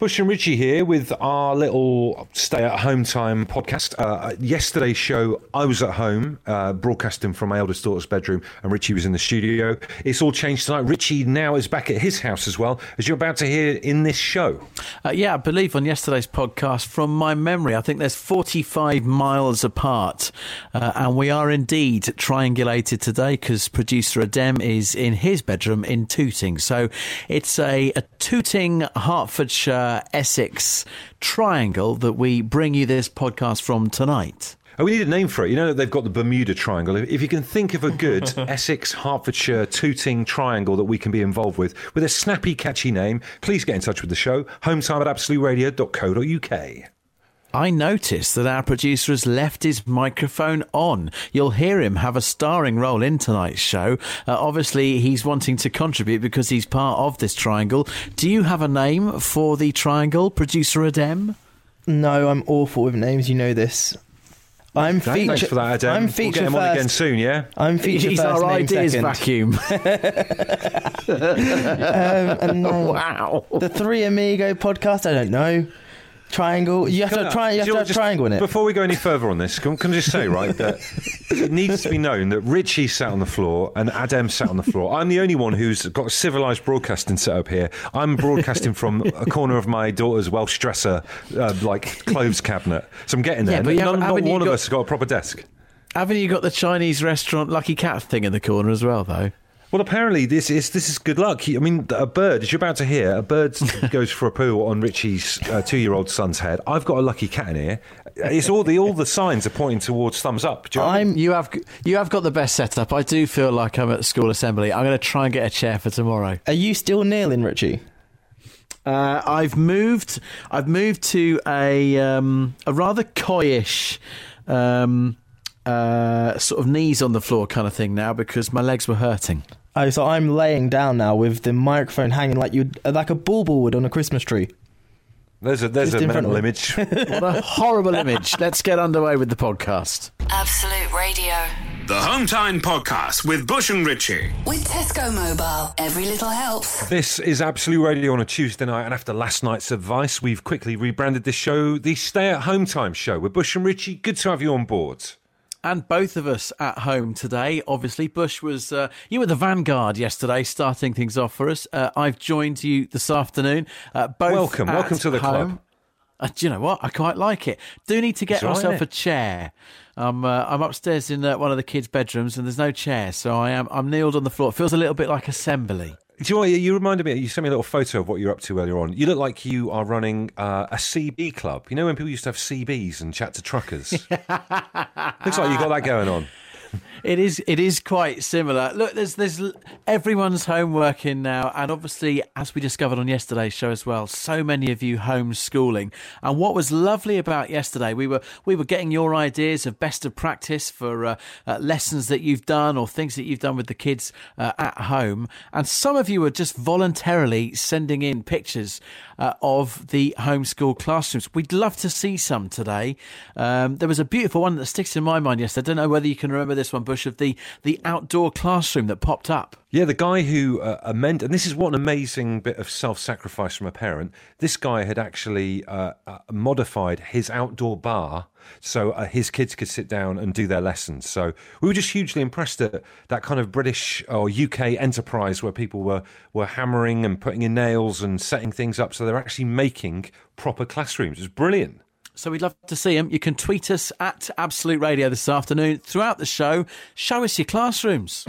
Bush and Richie here with our little stay at home time podcast. Uh, yesterday's show, I was at home uh, broadcasting from my eldest daughter's bedroom, and Richie was in the studio. It's all changed tonight. Richie now is back at his house as well, as you're about to hear in this show. Uh, yeah, I believe on yesterday's podcast, from my memory, I think there's 45 miles apart, uh, and we are indeed triangulated today because producer Adem is in his bedroom in Tooting. So it's a, a Tooting, Hertfordshire. Uh, Essex triangle that we bring you this podcast from tonight. Oh, we need a name for it. You know they've got the Bermuda Triangle. If you can think of a good Essex, Hertfordshire, Tooting triangle that we can be involved with, with a snappy, catchy name, please get in touch with the show. Hometime at absoluteradio.co.uk. I noticed that our producer has left his microphone on. You'll hear him have a starring role in tonight's show. Uh, obviously, he's wanting to contribute because he's part of this triangle. Do you have a name for the triangle, producer Adem? No, I'm awful with names. You know this. I'm feature. Thanks for that, Adem. I'm feature we'll get him on again soon. Yeah. I'm feature He's first. our ideas second. vacuum. um, and wow. The Three Amigo podcast. I don't know. Triangle. You have to try. You have to have just, triangle in it. Before we go any further on this, can, can I just say right that it needs to be known that Richie sat on the floor and Adem sat on the floor. I'm the only one who's got a civilized broadcasting setup here. I'm broadcasting from a corner of my daughter's Welsh dresser, uh, like clothes cabinet. So I'm getting there. Yeah, but None, not one got, of us has got a proper desk. Haven't you got the Chinese restaurant Lucky Cat thing in the corner as well, though? Well, apparently this is this is good luck. I mean, a bird, as you're about to hear, a bird goes for a poo on Richie's uh, two-year-old son's head. I've got a lucky cat in here. It's all the all the signs are pointing towards thumbs up. You, I'm, you have you have got the best setup. I do feel like I'm at school assembly. I'm going to try and get a chair for tomorrow. Are you still kneeling, Richie? Uh, I've moved. I've moved to a um, a rather coyish. Um, uh, sort of knees on the floor kind of thing now because my legs were hurting. Oh, so I'm laying down now with the microphone hanging like you uh, like a bauble would on a Christmas tree. There's a there's Just a mental image. what a horrible image. Let's get underway with the podcast. Absolute Radio. The Hometime Podcast with Bush and Richie. With Tesco Mobile, every little helps. This is Absolute Radio on a Tuesday night, and after last night's advice, we've quickly rebranded this show the Stay at Home Time Show with Bush and Richie. Good to have you on board and both of us at home today. Obviously, Bush was uh, you were the vanguard yesterday, starting things off for us. Uh, I've joined you this afternoon. Uh, both welcome, welcome to the home. club. Uh, do you know what? I quite like it. Do need to get myself a chair. I'm uh, I'm upstairs in uh, one of the kids' bedrooms, and there's no chair, so I am I'm kneeled on the floor. It feels a little bit like assembly. Do you know what? You reminded me. You sent me a little photo of what you're up to earlier on. You look like you are running uh, a CB club. You know when people used to have CBs and chat to truckers. Looks like you got that going on it is it is quite similar. Look, there's there's everyone's home working now, and obviously, as we discovered on yesterday's show as well, so many of you homeschooling. And what was lovely about yesterday, we were we were getting your ideas of best of practice for uh, uh, lessons that you've done or things that you've done with the kids uh, at home, and some of you were just voluntarily sending in pictures uh, of the homeschool classrooms. We'd love to see some today. Um, there was a beautiful one that sticks in my mind yesterday. I don't know whether you can remember this one, Bush, of the, the outdoor classroom that popped up. Yeah, the guy who uh, amended, and this is what an amazing bit of self sacrifice from a parent. This guy had actually uh, uh, modified his outdoor bar so uh, his kids could sit down and do their lessons. So we were just hugely impressed at that kind of British or UK enterprise where people were, were hammering and putting in nails and setting things up. So they're actually making proper classrooms. It's brilliant. So we'd love to see them. You can tweet us at Absolute Radio this afternoon. Throughout the show, show us your classrooms.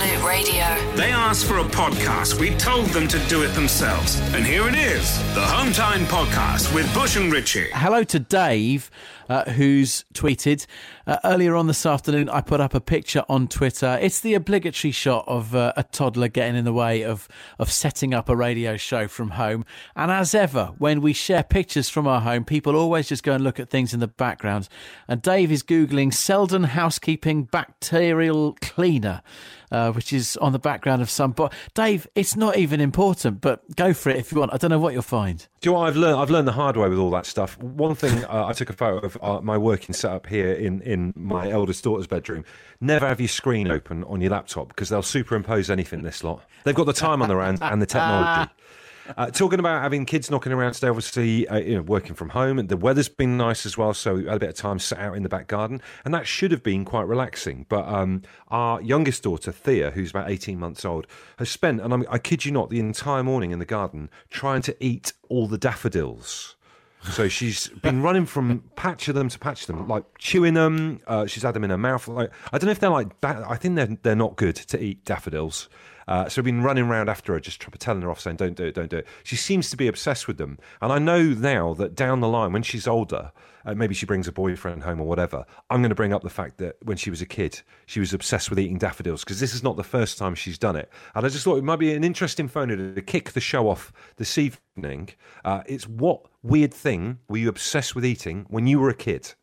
Absolute Radio. They asked for a podcast. We told them to do it themselves. And here it is the Hometime Podcast with Bush and Richie. Hello to Dave, uh, who's tweeted. Uh, earlier on this afternoon, I put up a picture on Twitter. It's the obligatory shot of uh, a toddler getting in the way of, of setting up a radio show from home. And as ever, when we share pictures from our home, people always just go and look at things in the background. And Dave is Googling Selden Housekeeping Bacterial Cleaner. Uh, which is on the background of some. But Dave, it's not even important. But go for it if you want. I don't know what you'll find. Do you know what I've learned? I've learned the hard way with all that stuff. One thing uh, I took a photo of uh, my working setup here in in my eldest daughter's bedroom. Never have your screen open on your laptop because they'll superimpose anything. This lot. They've got the time on their hands and the technology. Uh, talking about having kids knocking around today, obviously, uh, you know, working from home, and the weather's been nice as well, so we had a bit of time sat out in the back garden, and that should have been quite relaxing. But um, our youngest daughter, Thea, who's about 18 months old, has spent, and I'm, I kid you not, the entire morning in the garden trying to eat all the daffodils. So she's been running from patch of them to patch of them, like chewing them. Uh, she's had them in her mouth. Like I don't know if they're like. I think they're they're not good to eat daffodils. Uh, so I've been running around after her, just telling her off, saying, "Don't do it, don't do it." She seems to be obsessed with them, and I know now that down the line, when she's older, uh, maybe she brings a boyfriend home or whatever. I'm going to bring up the fact that when she was a kid, she was obsessed with eating daffodils because this is not the first time she's done it. And I just thought it might be an interesting phone to kick the show off this evening. Uh, it's what weird thing were you obsessed with eating when you were a kid?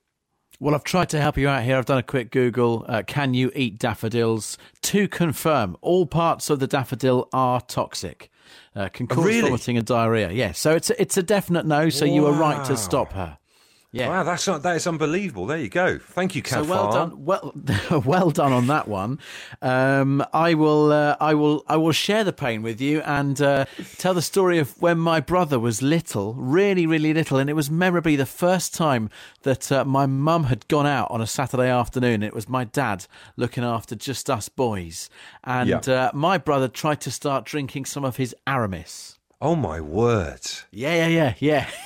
Well, I've tried to help you out here. I've done a quick Google. Uh, can you eat daffodils? To confirm, all parts of the daffodil are toxic. Uh, can cause really? vomiting and diarrhea. Yeah, so it's a, it's a definite no. So you were right to stop her. Yeah. Wow, that's not, that is unbelievable. There you go. Thank you, So well done, well, well done on that one. Um, I will, uh, I will, I will share the pain with you and uh, tell the story of when my brother was little, really, really little, and it was memorably the first time that uh, my mum had gone out on a Saturday afternoon. It was my dad looking after just us boys, and Yeah. uh, my brother tried to start drinking some of his Aramis. Oh my word! Yeah, yeah, yeah, yeah.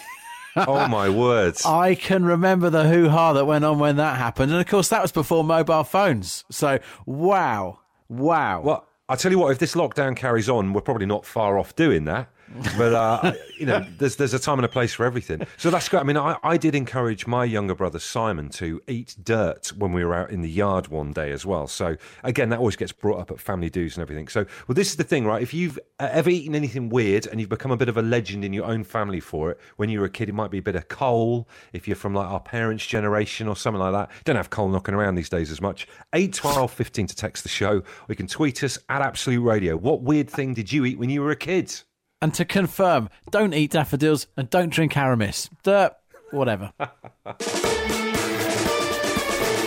Oh my words! I can remember the hoo ha that went on when that happened. And of course, that was before mobile phones. So, wow. Wow. Well, I tell you what, if this lockdown carries on, we're probably not far off doing that. But uh, you know, there's there's a time and a place for everything. So that's great. I mean, I, I did encourage my younger brother Simon to eat dirt when we were out in the yard one day as well. So again, that always gets brought up at family dues and everything. So well, this is the thing, right? If you've uh, ever eaten anything weird and you've become a bit of a legend in your own family for it, when you were a kid, it might be a bit of coal. If you're from like our parents' generation or something like that, don't have coal knocking around these days as much. Eight twelve fifteen to text the show. You can tweet us at Absolute Radio. What weird thing did you eat when you were a kid? And to confirm, don't eat daffodils and don't drink Aramis. Dirt, whatever.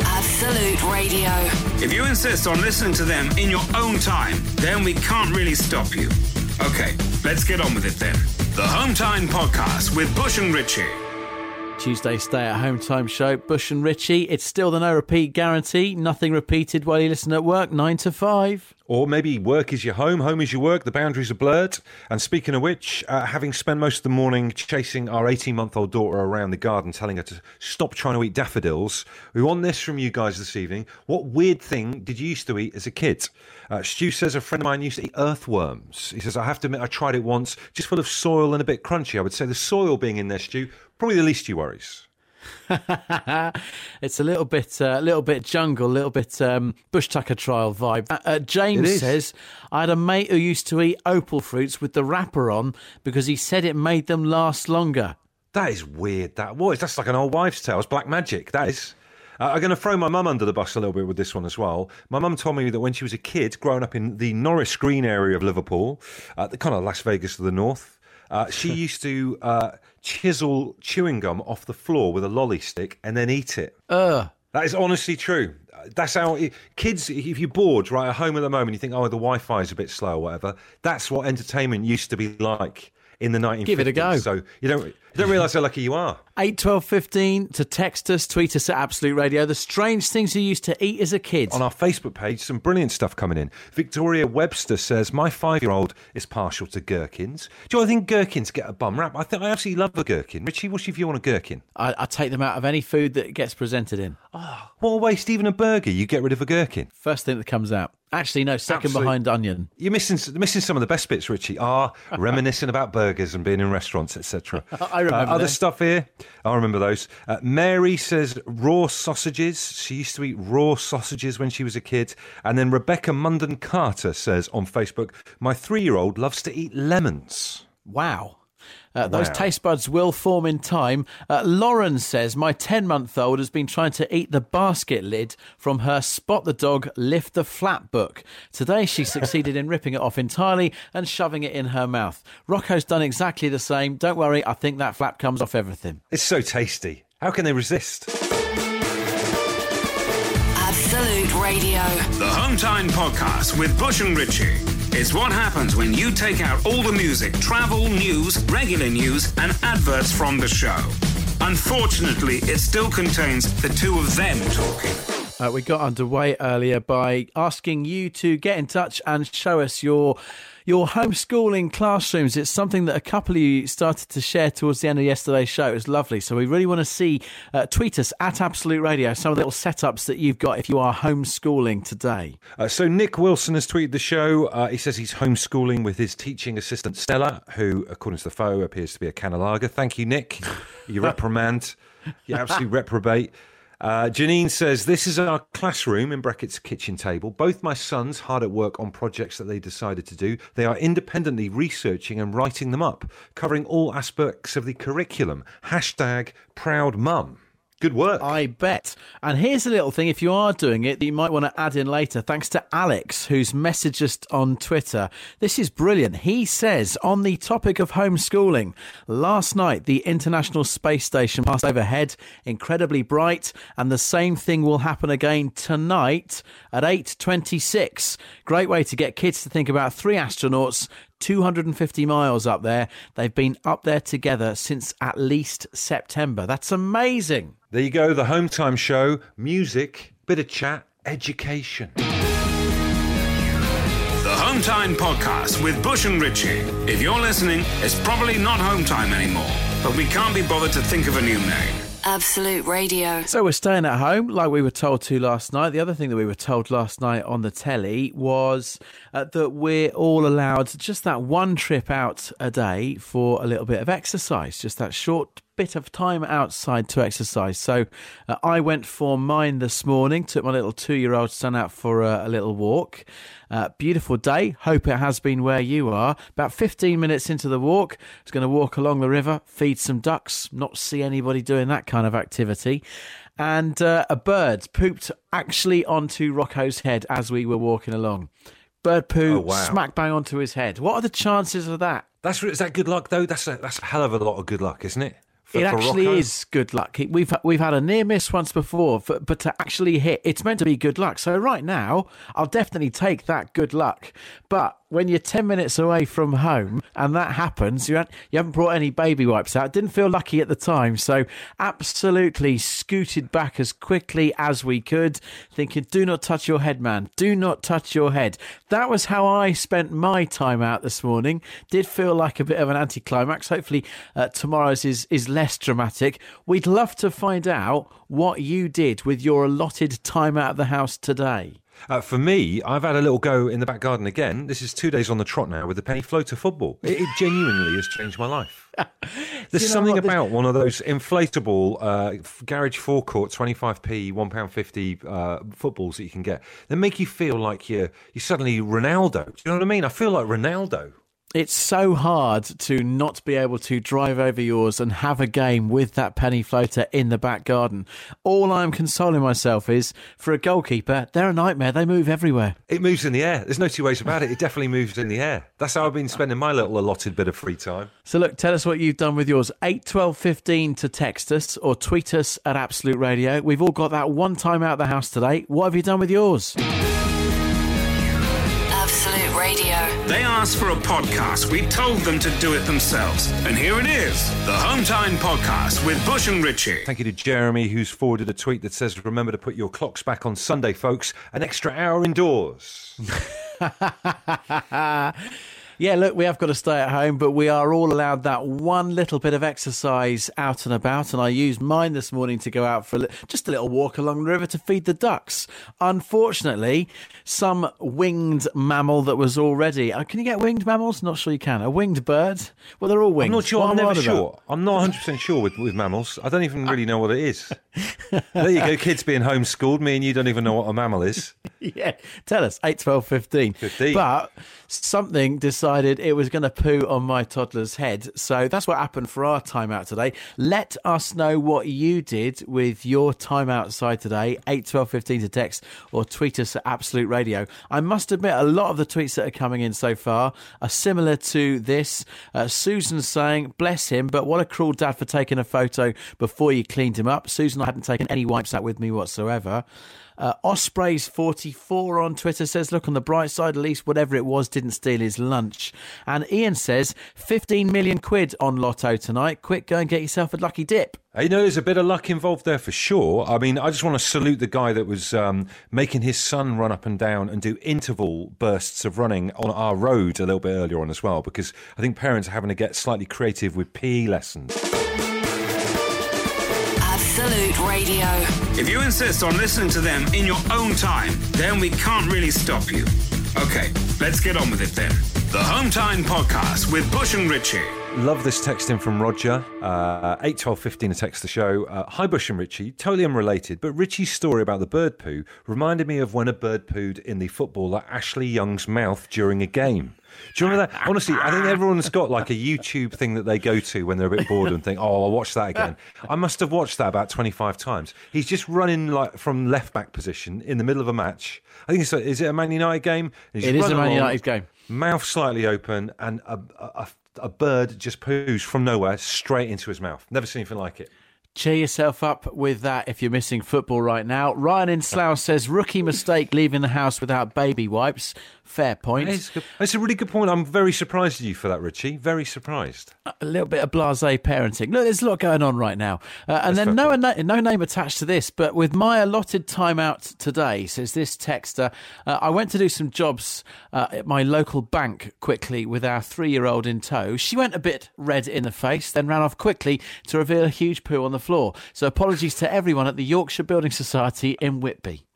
Absolute Radio. If you insist on listening to them in your own time, then we can't really stop you. Okay, let's get on with it then. The Home Time Podcast with Bush and Richie. Tuesday stay at home time show. Bush and Richie. It's still the no repeat guarantee. Nothing repeated while you listen at work. Nine to five. Or maybe work is your home, home is your work, the boundaries are blurred. And speaking of which, uh, having spent most of the morning chasing our 18 month old daughter around the garden, telling her to stop trying to eat daffodils, we want this from you guys this evening. What weird thing did you used to eat as a kid? Uh, Stu says a friend of mine used to eat earthworms. He says, I have to admit, I tried it once, just full of soil and a bit crunchy. I would say the soil being in there, Stu, probably the least you worries. It's a little bit, a little bit jungle, a little bit um, bush tucker trial vibe. Uh, uh, James says, "I had a mate who used to eat opal fruits with the wrapper on because he said it made them last longer." That is weird. That was that's like an old wives' tale. It's black magic. That is. Uh, I'm going to throw my mum under the bus a little bit with this one as well. My mum told me that when she was a kid, growing up in the Norris Green area of Liverpool, uh, the kind of Las Vegas to the north, uh, she used to uh, chisel chewing gum off the floor with a lolly stick and then eat it. Ugh. That is honestly true. That's how it, kids. If you're bored, right at home at the moment, you think, "Oh, the Wi-Fi is a bit slow, or whatever." That's what entertainment used to be like in the 1950s. Give it a go. So you don't you don't realise how lucky you are. 8, 12, 15 to text us, tweet us at Absolute Radio. The strange things you used to eat as a kid. On our Facebook page, some brilliant stuff coming in. Victoria Webster says, "My five-year-old is partial to gherkins. Do you know, I think gherkins get a bum rap? I think I absolutely love a gherkin. Richie, what's your view on a gherkin? I, I take them out of any food that gets presented in. Oh, what a waste! Even a burger, you get rid of a gherkin. First thing that comes out. Actually, no, second Absolute- behind onion. You're missing missing some of the best bits, Richie. Are reminiscing about burgers and being in restaurants, etc. I remember uh, other stuff here. I remember those. Uh, Mary says raw sausages. She used to eat raw sausages when she was a kid. And then Rebecca Munden Carter says on Facebook, my three year old loves to eat lemons. Wow. Uh, those Wow. taste buds will form in time. Uh, Lauren says, My 10 month old has been trying to eat the basket lid from her Spot the Dog, Lift the Flap book. Today, she succeeded in ripping it off entirely and shoving it in her mouth. Rocco's done exactly the same. Don't worry, I think that flap comes off everything. It's so tasty. How can they resist? Absolute Radio. The Home Time Podcast with Bush and Richie. It's what happens when you take out all the music, travel, news, regular news, and adverts from the show. Unfortunately, it still contains the two of them talking. Uh, we got underway earlier by asking you to get in touch and show us your your homeschooling classrooms. It's something that a couple of you started to share towards the end of yesterday's show. It was lovely. So we really want to see, uh, tweet us at Absolute Radio, some of the little setups that you've got if you are homeschooling today. Uh, so Nick Wilson has tweeted the show. Uh, he says he's homeschooling with his teaching assistant Stella, who, according to the photo, appears to be a canalaga. Thank you, Nick. You reprimand. You absolutely reprobate. Uh, Janine says, This is our classroom, in brackets, kitchen table. Both my sons hard at work on projects that they decided to do. They are independently researching and writing them up, covering all aspects of the curriculum. Hashtag proud mum. Good work. I bet. And here's a little thing if you are doing it you might want to add in later, thanks to Alex, who's messaged us on Twitter. This is brilliant. He says, on the topic of homeschooling, last night the International Space Station passed overhead, incredibly bright, and the same thing will happen again tonight at 8.26. Great way to get kids to think about three astronauts 250 miles up there. They've been up there together since at least September. That's amazing. There you go, the home time show, music, bit of chat, education. The Home Time Podcast with Bush and Richie. If you're listening, it's probably not Home Time anymore, but we can't be bothered to think of a new name. Absolute Radio. So we're staying at home, like we were told to last night. The other thing that we were told last night on the telly was uh, that we're all allowed just that one trip out a day for a little bit of exercise, just that short bit of time outside to exercise. So uh, I went for mine this morning, took my little two year old son out for a, a little walk. Uh, beautiful day. Hope it has been where you are. About 15 minutes into the walk, I was going to walk along the river, feed some ducks, not see anybody doing that kind of activity. And uh, a bird pooped actually onto Rocco's head as we were walking along. Bird poo Oh, wow. smack bang onto his head. What are the chances of that? That's is that good luck though? That's a, that's a hell of a lot of good luck, isn't it? It actually Rocco? is good luck. We've we've had a near miss once before, for, but to actually hit, it's meant to be good luck. So right now, I'll definitely take that good luck. But when you're ten minutes away from home and that happens, you haven't, you haven't brought any baby wipes out. Didn't feel lucky at the time, so absolutely scooted back as quickly as we could, thinking, "Do not touch your head, man. Do not touch your head." That was how I spent my time out this morning. Did feel like a bit of an anticlimax. Hopefully, uh, tomorrow's is is less dramatic. We'd love to find out what you did with your allotted time out of the house today. Uh, for me, I've had a little go in the back garden again. This is two days on the trot now with the penny floater football. It, it genuinely has changed my life. There's you know something what? About one of those inflatable uh, garage forecourt, 25p, £1.50 uh, footballs that you can get. They make you feel like you're, you're suddenly Ronaldo. Do you know what I mean? I feel like Ronaldo. It's so hard to not be able to drive over yours and have a game with that penny floater in the back garden. All I'm consoling myself is for a goalkeeper, they're a nightmare. They move everywhere. It moves in the air. There's no two ways about it. It definitely moves in the air. That's how I've been spending my little allotted bit of free time. So look, tell us what you've done with yours. 8 12 15 to text us or tweet us at Absolute Radio. We've all got that one time out of the house today. What have you done with yours? They asked for a podcast. We told them to do it themselves. And here it is the Home Time Podcast with Bush and Richie. Thank you to Jeremy, who's forwarded a tweet that says, Remember to put your clocks back on Sunday, folks. An extra hour indoors. Yeah, look, we have got to stay at home, but we are all allowed that one little bit of exercise out and about. And I used mine this morning to go out for a li- just a little walk along the river to feed the ducks. Unfortunately, some winged mammal that was already. Uh, can you get winged mammals? Not sure you can. A winged bird? Well, they're all winged. I'm not sure. What I'm never on about? sure. I'm not 100% sure with, with mammals. I don't even really know what it is. there you go, kids being homeschooled. Me and you don't even know what a mammal is. yeah, tell us. 8, 12, 15. 15. But something decided it was going to poo on my toddler's head. So that's what happened for our time out today. Let us know what you did with your time outside today. 8, 12, 15 to text or tweet us at Absolute Radio. I must admit, a lot of the tweets that are coming in so far are similar to this. Uh, Susan saying, bless him, but what a cruel dad for taking a photo before you cleaned him up. Susan, I hadn't taken any wipes out with me whatsoever. Uh, Ospreys 44 on Twitter says, look on the bright side, at least whatever it was didn't steal his lunch. And Ian says, 15 million quid on Lotto tonight. Quick, go and get yourself a lucky dip. You know, there's a bit of luck involved there for sure. I mean, I just want to salute the guy that was um, making his son run up and down and do interval bursts of running on our road a little bit earlier on as well, because I think parents are having to get slightly creative with PE lessons. Absolute Radio. If you insist on listening to them in your own time, then we can't really stop you. Okay, let's get on with it then. The Home Time Podcast with Bush and Richie. Love this text in from Roger. Uh, 8 12 15 to text the show. Uh, Hi, Bush and Richie. Totally unrelated, but Richie's story about the bird poo reminded me of when a bird pooed in the footballer Ashley Young's mouth during a game. Do you remember that? Honestly, I think everyone's got like a YouTube thing that they go to when they're a bit bored and think, oh, I'll watch that again. I must have watched that about 25 times. He's just running like from left back position in the middle of a match. I think it's a, is it a Man United game? It is a Man along, United game. Mouth slightly open and a, a, a, a bird just poos from nowhere straight into his mouth. Never seen anything like it. Cheer yourself up with that if you're missing football right now. Ryan in Slough says, rookie mistake leaving the house without baby wipes. Fair point. It's, it's a really good point. I'm very surprised at you for that, Richie. Very surprised. a little bit of blasé parenting. Look, there's a lot going on right now. Uh, and then no, na- no name attached to this, but with my allotted time out today, says this texter, uh, I went to do some jobs uh, at my local bank quickly with our three year old in tow. She went a bit red in the face, then ran off quickly to reveal a huge poo on the floor. So apologies to everyone at the Yorkshire Building Society in Whitby.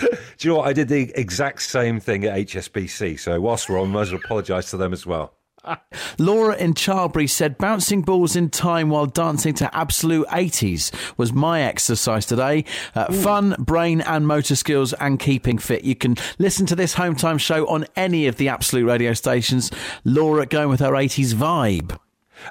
Do you know what? I did the exact same thing at HSBC. So whilst we're on, I might as well apologise to them as well. Laura in Charlbury said, bouncing balls in time while dancing to absolute 80s was my exercise today. Uh, fun, brain and motor skills and keeping fit. You can listen to this home time show on any of the absolute radio stations. Laura going with her 80s vibe.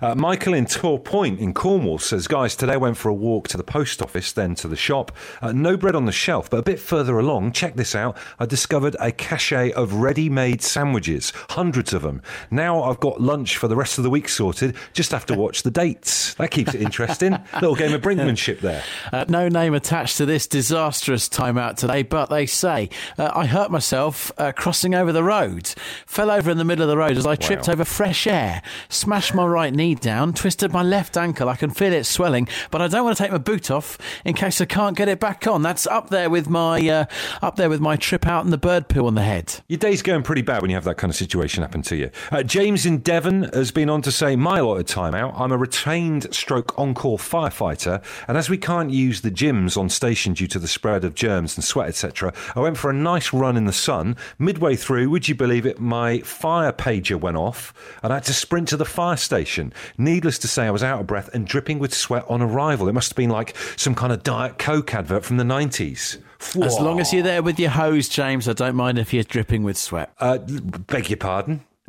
Uh, Michael in Torpoint in Cornwall says, Guys, today I went for a walk to the post office, then to the shop. Uh, no bread on the shelf, but a bit further along, check this out. I discovered a cache of ready made sandwiches, hundreds of them. Now I've got lunch for the rest of the week sorted, just have to watch the dates. That keeps it interesting. Little game of brinkmanship there. Uh, no name attached to this disastrous timeout today, but they say uh, I hurt myself uh, crossing over the road. Fell over in the middle of the road as I tripped Wow. over fresh air, smashed my right knee down, twisted my left ankle. I can feel it swelling, but I don't want to take my boot off in case I can't get it back on. That's up there with my uh, up there with my trip out and the bird poo on the head. Your day's going pretty bad when you have that kind of situation happen to you. Uh, James in Devon has been on to say, My lot of time out. I'm a retained stroke on call firefighter, and as we can't use the gyms on station due to the spread of germs and sweat, etc., I went for a nice run in the sun. Midway through, would you believe it, my fire pager went off, and I had to sprint to the fire station. Needless to say, I was out of breath and dripping with sweat on arrival. It must have been like some kind of Diet Coke advert from the 90s. As long as you're there with your hose, James, I don't mind if you're dripping with sweat. Uh, beg your pardon.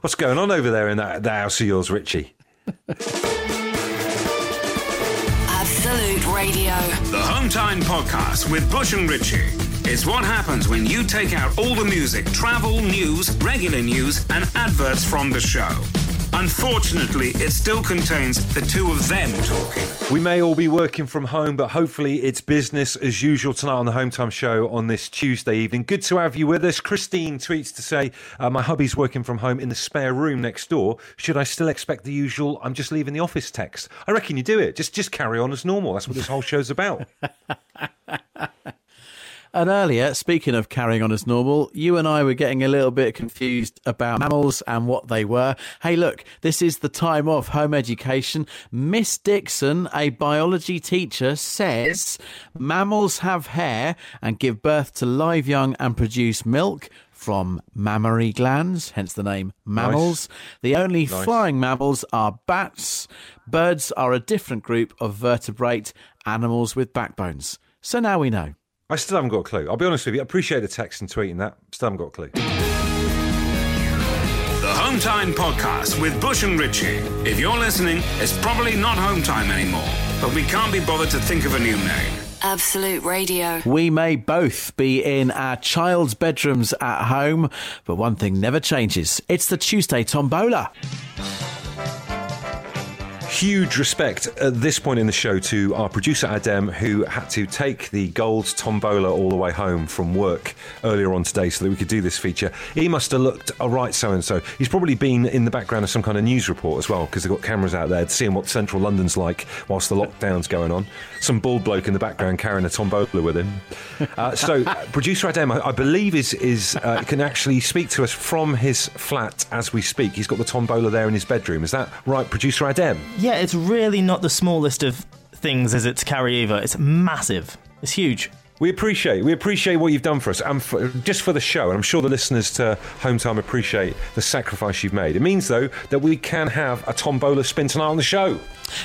What's going on over there in that, that house of yours, Richie? Absolute Radio. The Home Time Podcast with Bush and Richie. It's what happens when you take out all the music, travel, news, regular news, and adverts from the show. Unfortunately, it still contains the two of them talking. We may all be working from home, but hopefully it's business as usual tonight on the Home Time Show on this Tuesday evening. Good to have you with us. Christine tweets to say, uh, My hubby's working from home in the spare room next door. Should I still expect the usual, I'm just leaving the office text? I reckon you do it. Just, just carry on as normal. That's what this whole show's about. And earlier, speaking of carrying on as normal, you and I were getting a little bit confused about mammals and what they were. Hey, look, this is the time of home education. Miss Dixon, a biology teacher, says mammals have hair and give birth to live young and produce milk from mammary glands, hence the name mammals. The only flying mammals are bats. Birds are a different group of vertebrate animals with backbones. So now we know. I still haven't got a clue. I'll be honest with you. I appreciate the text and tweeting that. Still haven't got a clue. The Home Time Podcast with Bush and Richie. If you're listening, it's probably not Home Time anymore, but we can't be bothered to think of a new name. Absolute Radio. We may both be in our child's bedrooms at home, but one thing never changes. It's the Tuesday Tombola. Huge respect at this point in the show to our producer Adem, who had to take the gold tombola all the way home from work earlier on today so that we could do this feature. He must have looked all right, so and so. He's probably been in the background of some kind of news report as well because they've got cameras out there seeing what central London's like whilst the lockdown's going on. Some bald bloke in the background carrying a tombola with him. Uh, so, producer Adem, I, I, believe, is is uh, can actually speak to us from his flat as we speak. He's got the tombola there in his bedroom. Is that right, producer Adem? Yeah, it's really not the smallest of things as it's carry over. It's massive. It's huge. We appreciate we appreciate what you've done for us and for, just for the show. And I'm sure the listeners to Home Time appreciate the sacrifice you've made. It means though that we can have a tombola spin tonight on the show.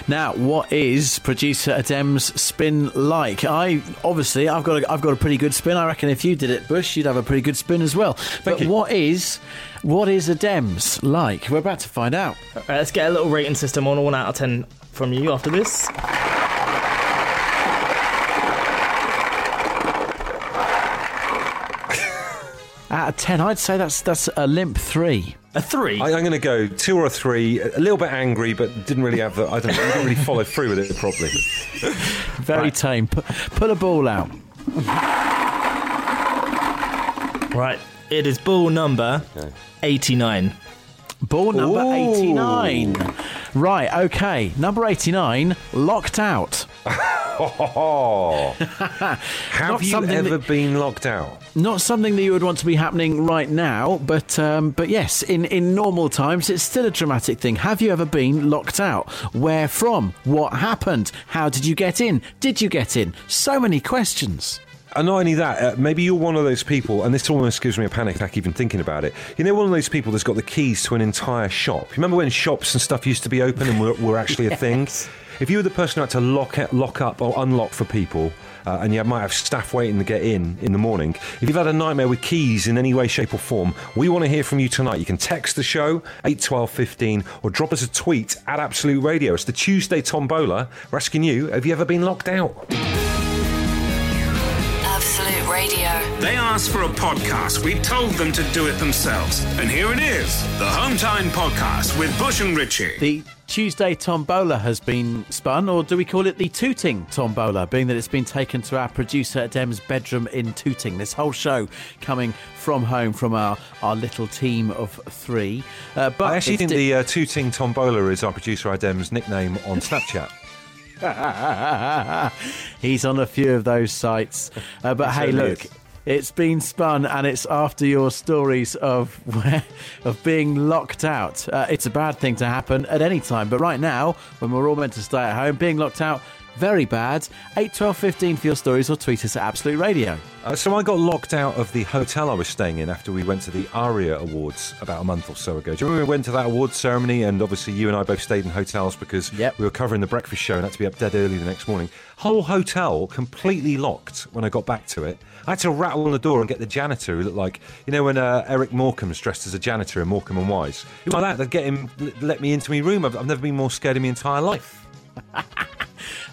Now, what is producer Adem's spin like? I obviously I've got a, I've got a pretty good spin. I reckon if you did it, Bush, you'd have a pretty good spin as well. Thank but you. what is what is Adem's like? We're about to find out. All right, let's get a little rating system on a one out of ten from you after this. Out of ten, I'd say that's that's a limp three. A three. I, I'm going to go two or a three. A little bit angry, but didn't really have the. I don't. Didn't really follow through with it properly. Very tame. Put, put a ball out. Right. It is ball number eighty-nine. Ball number Ooh. 89. Right, okay. Number 89, locked out. Have Not you ever that- been locked out? Not something that you would want to be happening right now, but um, but yes, in, in normal times, it's still a dramatic thing. Have you ever been locked out? Where from? What happened? How did you get in? Did you get in? So many questions. And not only that, uh, maybe you're one of those people, and this almost gives me a panic attack even thinking about it. You know, one of those people that's got the keys to an entire shop. Remember when shops and stuff used to be open and were, were actually a thing? If you were the person who had to lock, it- lock up or unlock for people, uh, and you might have staff waiting to get in in the morning, if you've had a nightmare with keys in any way, shape, or form, we want to hear from you tonight. You can text the show, 81215, or drop us a tweet at Absolute Radio. It's the Tuesday Tombola. We're asking you, have you ever been locked out? They asked for a podcast. We told them to do it themselves. And here it is the Home Time Podcast with Bush and Richie. The Tuesday Tombola has been spun, or do we call it the Tooting Tombola, being that it's been taken to our producer Adem's bedroom in Tooting? This whole show coming from home from our, our little team of three. Uh, but I actually think di- the uh, Tooting Tombola is our producer Adem's nickname on Snapchat. He's on a few of those sites. Uh, but He hey, look. is. It's been spun, and it's after your stories of where, of being locked out. Uh, it's a bad thing to happen at any time, but right now, when we're all meant to stay at home, being locked out, very bad. Eight, twelve, fifteen for your stories, or tweet us at Absolute Radio. Uh, so I got locked out of the hotel I was staying in after we went to the ARIA Awards about a month or so ago. Do you remember we went to that awards ceremony and obviously you and I both stayed in hotels because Yep. we were covering the breakfast show and had to be up dead early the next morning. Whole hotel completely locked when I got back to it. I had to rattle on the door and get the janitor who looked like, you know, when uh, Eric Morecambe's dressed as a janitor in Morecambe and Wise. It was like that. They'd get him, let me into my room. I've, I've never been more scared in my entire life.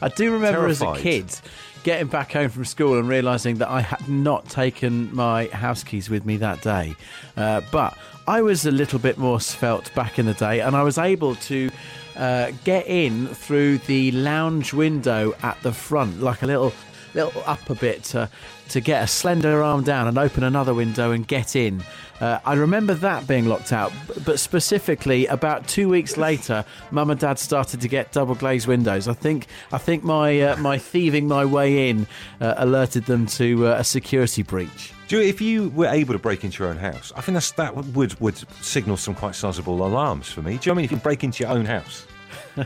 I do remember as a kid getting back home from school and realizing that I had not taken my house keys with me that day. Uh, but I was a little bit more svelte back in the day, and I was able to. Uh, get in through the lounge window at the front, like a little, little up a bit to, to get a slender arm down and open another window and get in. Uh, I remember that being locked out, but specifically about two weeks later, Mum and Dad started to get double glazed windows. I think I think my uh, my thieving my way in uh, alerted them to uh, a security breach. Do if you were able to break into your own house, I think that would would signal some quite sizable alarms for me. Do you know I mean? If you break into your own house,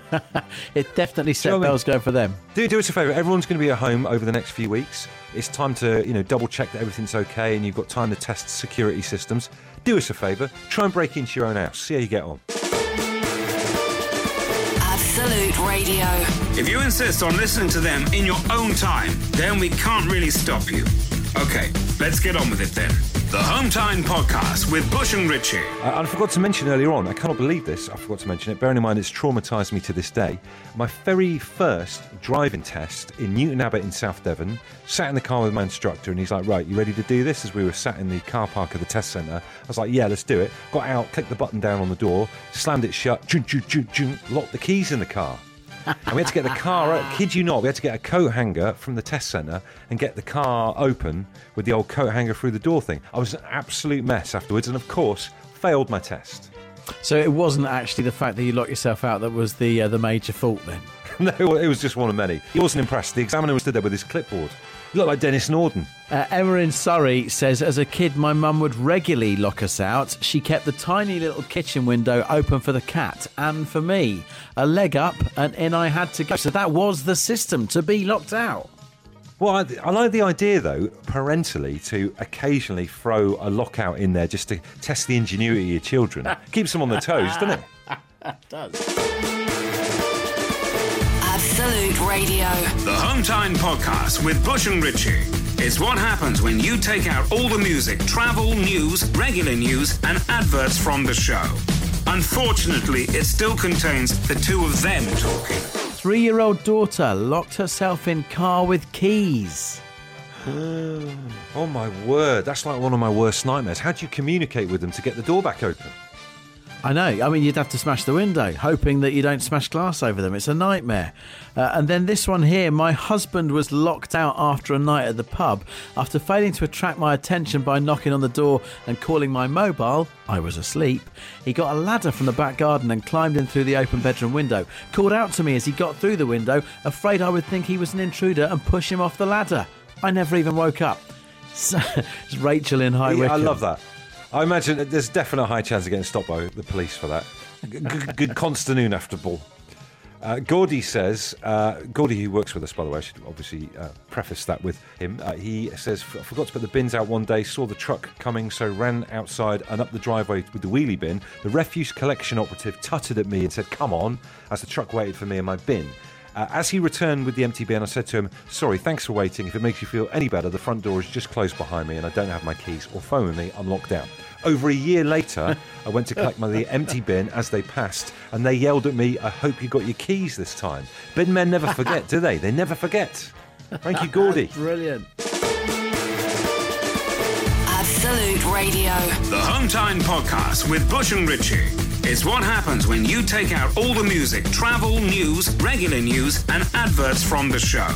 It definitely set know what I mean? bells going for them. do do us a favour. Everyone's going to be at home over the next few weeks. It's time to you know double check that everything's okay, and you've got time to test security systems. Do us a favour. Try and break into your own house. See how you get on. Absolute Radio. If you insist on listening to them in your own time, then we can't really stop you. Okay, let's get on with it then. The Home Time Podcast with Bush and Richie. Uh, and I forgot to mention earlier on, I cannot believe this, I forgot to mention it, bearing in mind it's traumatised me to this day. My very first driving test in Newton Abbot in South Devon, sat in the car with my instructor and he's like, Right, you ready to do this? As we were sat in the car park of the test centre, I was like, Yeah, let's do it. Got out, clicked the button down on the door, slammed it shut, choo, choo, choo, choo, locked the keys in the car. And we had to get the car out. Kid you not, we had to get a coat hanger from the test centre and get the car open with the old coat hanger through the door thing. I was an absolute mess afterwards, and of course, failed my test. So it wasn't actually the fact that you locked yourself out that was the uh, the major fault then. no, it was just one of many. He wasn't impressed. The examiner was stood there with his clipboard. He looked like Denis Norden. Uh, Emma in Surrey says, as a kid, my mum would regularly lock us out. She kept the tiny little kitchen window open for the cat and for me. A leg up, and in I had to go. So that was the system to be locked out. Well, I, I like the idea, though, parentally, to occasionally throw a lockout in there just to test the ingenuity of your children. Keeps them on their toes, doesn't it? it does. Absolute Radio. The Home Time Podcast with Bush and Richie. It's what happens when you take out all the music, travel, news, regular news, and adverts from the show. Unfortunately, it still contains the two of them talking. Three year old daughter locked herself in car with keys. Oh my word, that's like one of my worst nightmares. How do you communicate with them to get the door back open? I know. I mean, you'd have to smash the window, hoping that you don't smash glass over them. It's a nightmare. Uh, and then this one here my husband was locked out after a night at the pub. After failing to attract my attention by knocking on the door and calling my mobile, I was asleep. He got a ladder from the back garden and climbed in through the open bedroom window. Called out to me as he got through the window, afraid I would think he was an intruder and push him off the ladder. I never even woke up. So, it's Rachel in High Yeah, I love that. I imagine there's a high chance of getting stopped by the police for that. Good, good after ball. Uh, Gordy says, uh, Gordy, who works with us, by the way, I should obviously uh, preface that with him. Uh, he says, I forgot to put the bins out one day, saw the truck coming, so ran outside and up the driveway with the wheelie bin. The refuse collection operative tutted at me and said, Come on, as the truck waited for me in my bin. Uh, as he returned with the empty bin, I said to him, Sorry, thanks for waiting. If it makes you feel any better, the front door is just closed behind me and I don't have my keys or phone with me. I'm locked out. Over a year later, I went to collect my empty bin as they passed, and they yelled at me, I hope you got your keys this time. Bin men never forget, do they? They never forget. Thank you, Gordy. Brilliant. Radio. The Home Time Podcast with Bush and Richie. It's what happens when you take out all the music, travel, news, regular news, and adverts from the show.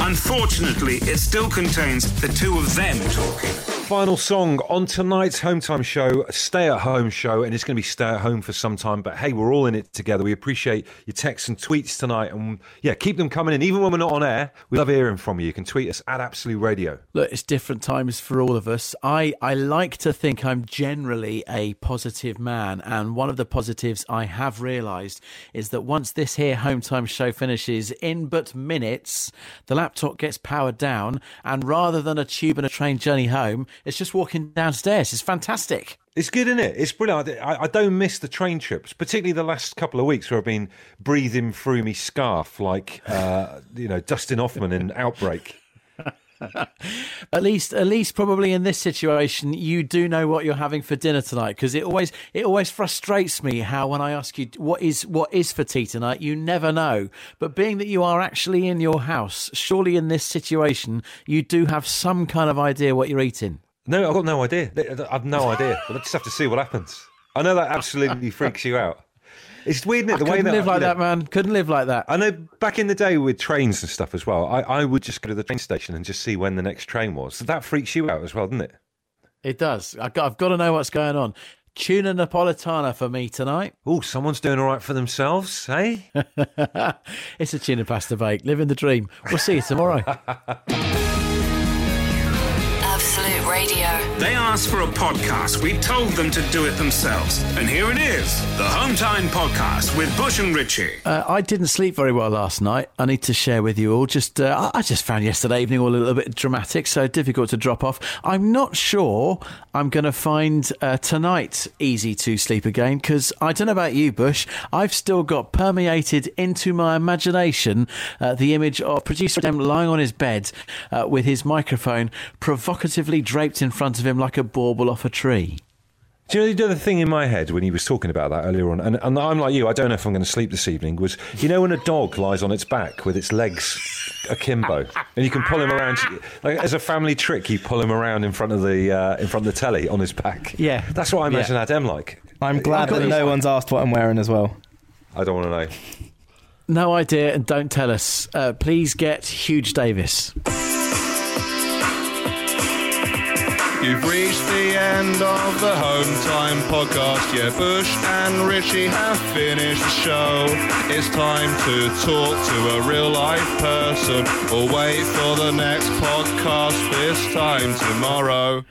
Unfortunately, it still contains the two of them talking. Final song on tonight's home time show, a stay at home show, and it's going to be stay at home for some time. But hey, we're all in it together. We appreciate your texts and tweets tonight, and yeah, keep them coming in. Even when we're not on air, we love hearing from you. You can tweet us at Absolute Radio. Look, it's different times for all of us. I, I like to think I'm generally a positive man, and one of the positives I have realised is that once this here home time show finishes, in but minutes, the laptop gets powered down, and rather than a tube and a train journey home, it's just walking downstairs. It's fantastic. It's good, isn't it? It's brilliant. I, I don't miss the train trips, particularly the last couple of weeks where I've been breathing through me scarf like, uh, you know, Dustin Hoffman in Outbreak. At least, at least, probably in this situation, you do know what you're having for dinner tonight. Because it always, it always frustrates me how when I ask you what is what is for tea tonight, you never know. But being that you are actually in your house, surely in this situation, you do have some kind of idea what you're eating. No, I've got no idea. I've no idea. But I just have to see what happens. I know that absolutely freaks you out. It's weird, isn't it? I The way couldn't that live like you know, that, man. Couldn't live like that. I know back in the day with trains and stuff as well, I, I would just go to the train station and just see when the next train was. So that freaks you out as well, doesn't it? It does. I've got, I've got to know what's going on. Tuna Napolitana for me tonight. Oh, someone's doing all right for themselves, eh? it's a tuna pasta bake. Living the dream. We'll see you tomorrow. They asked for a podcast. We told them to do it themselves. And here it is the Home Time Podcast with Bush and Richie. Uh, I didn't sleep very well last night. I need to share with you all. Just uh, I just found yesterday evening all a little bit dramatic, so difficult to drop off. I'm not sure I'm going to find uh, tonight easy to sleep again because I don't know about you, Bush. I've still got permeated into my imagination uh, the image of producer Adem lying on his bed uh, with his microphone provocatively draped in front of him him like a bauble off a tree. Do you know the other thing in my head when he was talking about that earlier on? And, and I'm like you, I don't know if I'm going to sleep this evening. Was you know when a dog lies on its back with its legs akimbo, and you can pull him around like as a family trick. You pull him around in front of the uh, in front of the telly on his back. Yeah. that's what I imagine Yeah. Adem like. I'm glad that no one's asked what I'm wearing as well. I don't want to know. No idea, and don't tell us. Uh, please get Huge Davis. You've reached the end of the Home Time podcast. Yeah, Bush and Richie have finished the show. It's time to talk to a real life person or wait for the next podcast this time tomorrow.